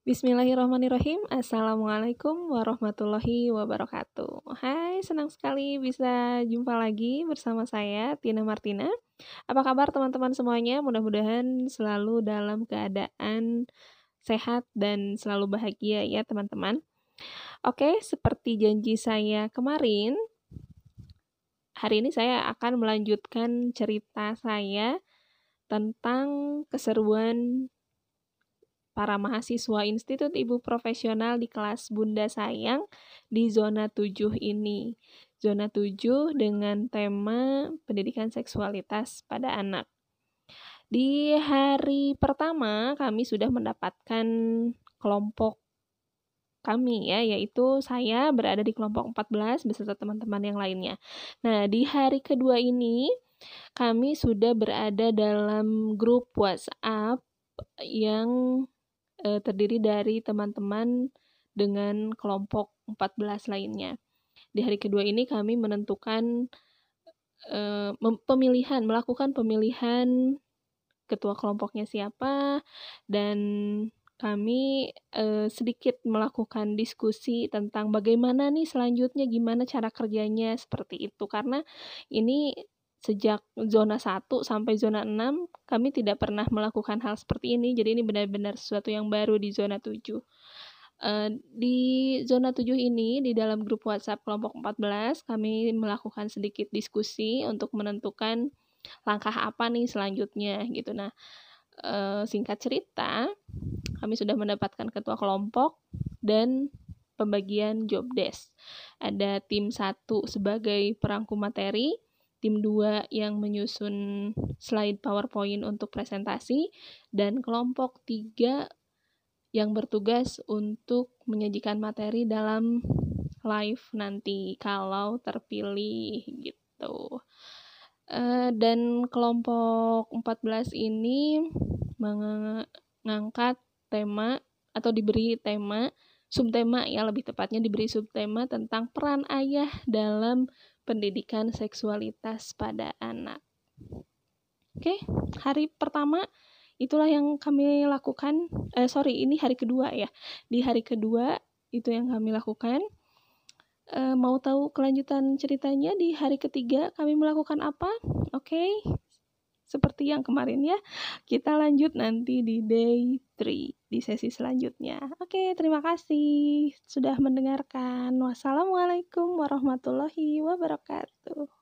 Bismillahirrahmanirrahim. Assalamualaikum warahmatullahi wabarakatuh. Hai, senang sekali bisa jumpa lagi bersama saya Tina Martina. Apa kabar teman-teman semuanya? Mudah-mudahan selalu dalam keadaan sehat dan selalu bahagia ya teman-teman. Oke, seperti janji saya kemarin, hari ini saya akan melanjutkan cerita saya tentang keseruan para mahasiswa Institut Ibu Profesional di kelas Bunda Sayang di zona 7 ini. Zona 7 dengan tema pendidikan seksualitas pada anak. Di hari pertama kami sudah mendapatkan kelompok kami ya, yaitu saya berada di kelompok 14 beserta teman-teman yang lainnya. Nah, di hari kedua ini kami sudah berada dalam grup WhatsApp yang e, terdiri dari teman-teman dengan kelompok 14 lainnya. Di hari kedua ini kami menentukan e, pemilihan, melakukan pemilihan ketua kelompoknya siapa dan kami e, sedikit melakukan diskusi tentang bagaimana nih selanjutnya gimana cara kerjanya seperti itu karena ini sejak zona 1 sampai zona 6 kami tidak pernah melakukan hal seperti ini. Jadi ini benar-benar sesuatu yang baru di zona 7 uh, eh, di zona 7 ini di dalam grup WhatsApp kelompok 14 kami melakukan sedikit diskusi untuk menentukan langkah apa nih selanjutnya gitu. Nah uh, singkat cerita kami sudah mendapatkan ketua kelompok dan pembagian job desk. Ada tim satu sebagai perangkum materi tim 2 yang menyusun slide PowerPoint untuk presentasi, dan kelompok 3 yang bertugas untuk menyajikan materi dalam live nanti kalau terpilih gitu. Uh, dan kelompok 14 ini mengangkat tema atau diberi tema subtema ya lebih tepatnya diberi subtema tentang peran ayah dalam pendidikan seksualitas pada anak. Oke, hari pertama itulah yang kami lakukan. Eh, sorry, ini hari kedua ya. Di hari kedua itu yang kami lakukan. Eh, mau tahu kelanjutan ceritanya di hari ketiga kami melakukan apa? Oke, seperti yang kemarin ya. Kita lanjut nanti di day 3 di sesi selanjutnya. Oke, terima kasih sudah mendengarkan. Wassalamualaikum warahmatullahi wabarakatuh.